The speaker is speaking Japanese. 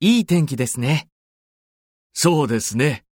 いい天気ですね。そうですね。